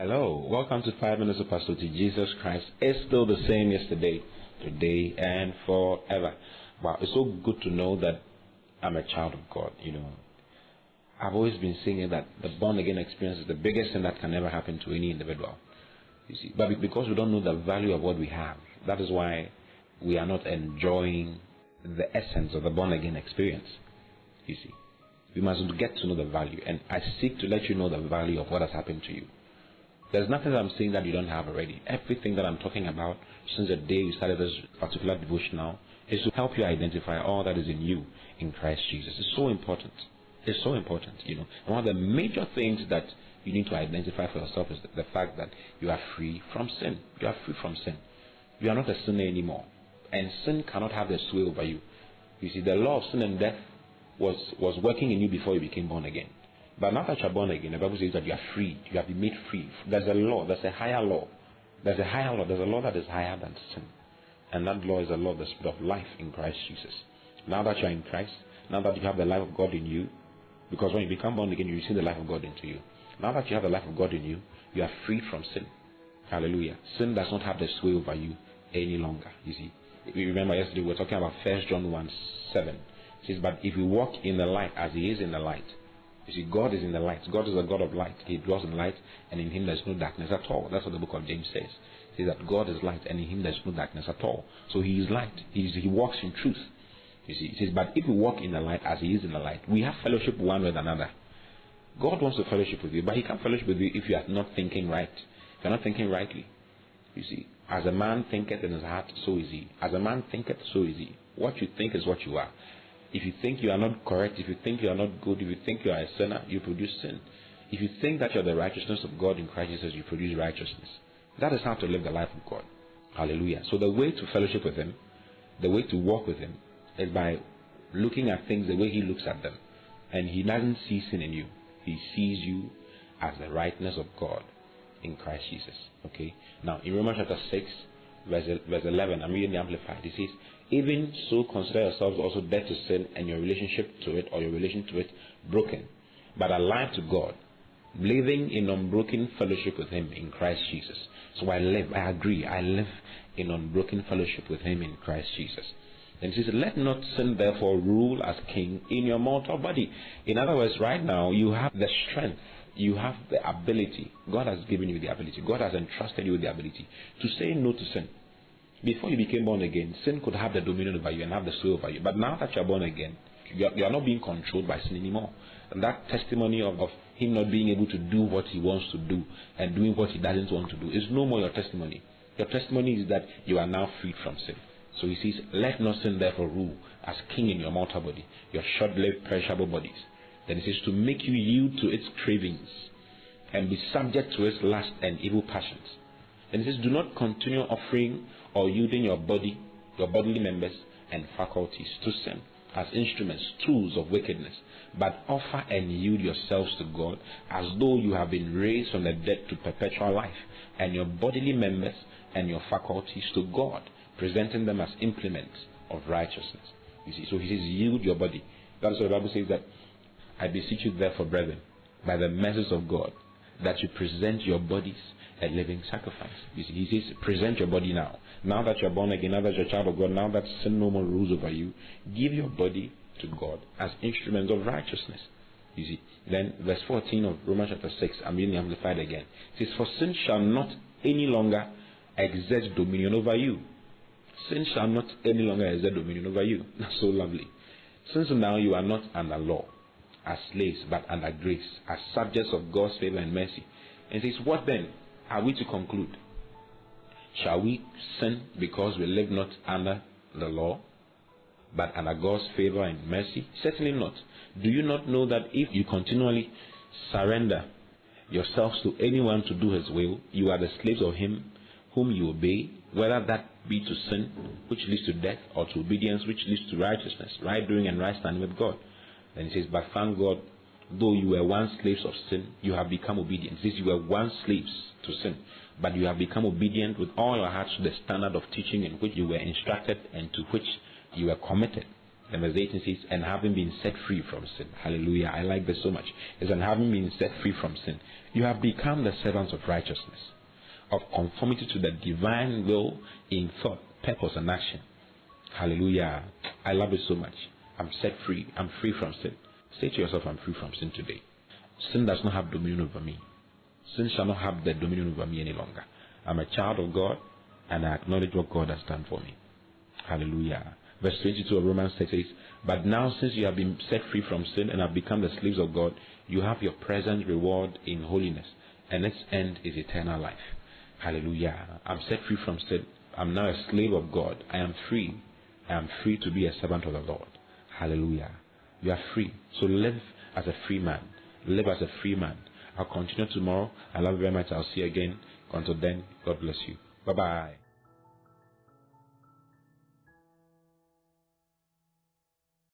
Hello, welcome to Five Minutes of Pastor to Jesus Christ. It's still the same yesterday, today, and forever. Wow, it's so good to know that I'm a child of God, you know. I've always been saying that the born again experience is the biggest thing that can ever happen to any individual. You see, but because we don't know the value of what we have, that is why we are not enjoying the essence of the born again experience. You see, we must get to know the value, and I seek to let you know the value of what has happened to you. There's nothing that I'm saying that you don't have already. Everything that I'm talking about since the day you started this particular devotion now is to help you identify all that is in you in Christ Jesus. It's so important. It's so important, you know. And one of the major things that you need to identify for yourself is the fact that you are free from sin. You are free from sin. You are not a sinner anymore. And sin cannot have the sway over you. You see, the law of sin and death was, was working in you before you became born again. But now that you are born again, the Bible says that you are free. You have been made free. There's a law. There's a higher law. There's a higher law. There's a law that is higher than sin. And that law is the law of the Spirit of life in Christ Jesus. Now that you are in Christ, now that you have the life of God in you, because when you become born again, you receive the life of God into you. Now that you have the life of God in you, you are free from sin. Hallelujah. Sin does not have the sway over you any longer. You see. You remember yesterday we were talking about First John 1 7. It says, But if we walk in the light as he is in the light, you see, God is in the light. God is a God of light. He dwells in light, and in him there's no darkness at all. That's what the book of James says. It says that God is light, and in him there's no darkness at all. So he is light. He, is, he walks in truth. You see, it says, But if we walk in the light as he is in the light, we have fellowship one with another. God wants to fellowship with you, but he can't fellowship with you if you are not thinking right. If you're not thinking rightly. You see, as a man thinketh in his heart, so is he. As a man thinketh, so is he. What you think is what you are. If you think you are not correct, if you think you are not good, if you think you are a sinner, you produce sin. If you think that you are the righteousness of God in Christ Jesus, you produce righteousness. That is how to live the life of God. Hallelujah. So the way to fellowship with Him, the way to walk with Him, is by looking at things the way He looks at them. And He doesn't see sin in you. He sees you as the rightness of God in Christ Jesus. Okay? Now, in Romans chapter 6, verse, verse 11, I'm reading the Amplified. It says, Even so, consider yourselves also dead to sin and your relationship to it or your relation to it broken, but alive to God, living in unbroken fellowship with Him in Christ Jesus. So I live, I agree, I live in unbroken fellowship with Him in Christ Jesus. And he says, Let not sin therefore rule as king in your mortal body. In other words, right now you have the strength, you have the ability. God has given you the ability. God has entrusted you with the ability to say no to sin. Before you became born again, sin could have the dominion over you and have the sway over you. But now that you are born again, you are, you are not being controlled by sin anymore. And that testimony of, of him not being able to do what he wants to do and doing what he doesn't want to do is no more your testimony. Your testimony is that you are now freed from sin. So he says, Let not sin therefore rule as king in your mortal body, your short lived, perishable bodies. Then he says, To make you yield to its cravings and be subject to its lust and evil passions. Then he says, Do not continue offering or yielding your body, your bodily members and faculties to sin as instruments, tools of wickedness, but offer and yield yourselves to God as though you have been raised from the dead to perpetual life, and your bodily members and your faculties to God presenting them as implements of righteousness. You see, so he says, yield your body. That's what the Bible says that I beseech you therefore, brethren, by the mercies of God, that you present your bodies a living sacrifice. You see, he says, present your body now. Now that you're born again, now that you're a child of God, now that sin no more rules over you, give your body to God as instruments of righteousness. You see, then verse 14 of Romans chapter 6, I'm reading amplified again. It says, For sin shall not any longer exert dominion over you sin shall not any longer exert dominion over you. That's so lovely. Since now you are not under law, as slaves, but under grace, as subjects of God's favor and mercy. And says, What then are we to conclude? Shall we sin because we live not under the law, but under God's favor and mercy? Certainly not. Do you not know that if you continually surrender yourselves to anyone to do his will, you are the slaves of him whom you obey, whether that be to sin, which leads to death, or to obedience, which leads to righteousness, right doing and right standing with God. Then he says, But thank God, though you were once slaves of sin, you have become obedient. Says you were once slaves to sin, but you have become obedient with all your hearts to the standard of teaching in which you were instructed and to which you were committed. And verse 18 says, and having been set free from sin. Hallelujah. I like this so much. Is and having been set free from sin You have become the servants of righteousness, of conformity to the divine will in thought, purpose, and action. Hallelujah. I love it so much. I'm set free. I'm free from sin. Say to yourself, I'm free from sin today. Sin does not have dominion over me. Sin shall not have the dominion over me any longer. I'm a child of God and I acknowledge what God has done for me. Hallelujah. Verse 22 of Romans 6 says, But now since you have been set free from sin and have become the slaves of God, you have your present reward in holiness, and its end is eternal life. Hallelujah. I'm set free from sin. I'm now a slave of God. I am free. I am free to be a servant of the Lord. Hallelujah. You are free. So live as a free man. Live as a free man. I'll continue tomorrow. I love you very much. I'll see you again. Until then, God bless you. Bye bye.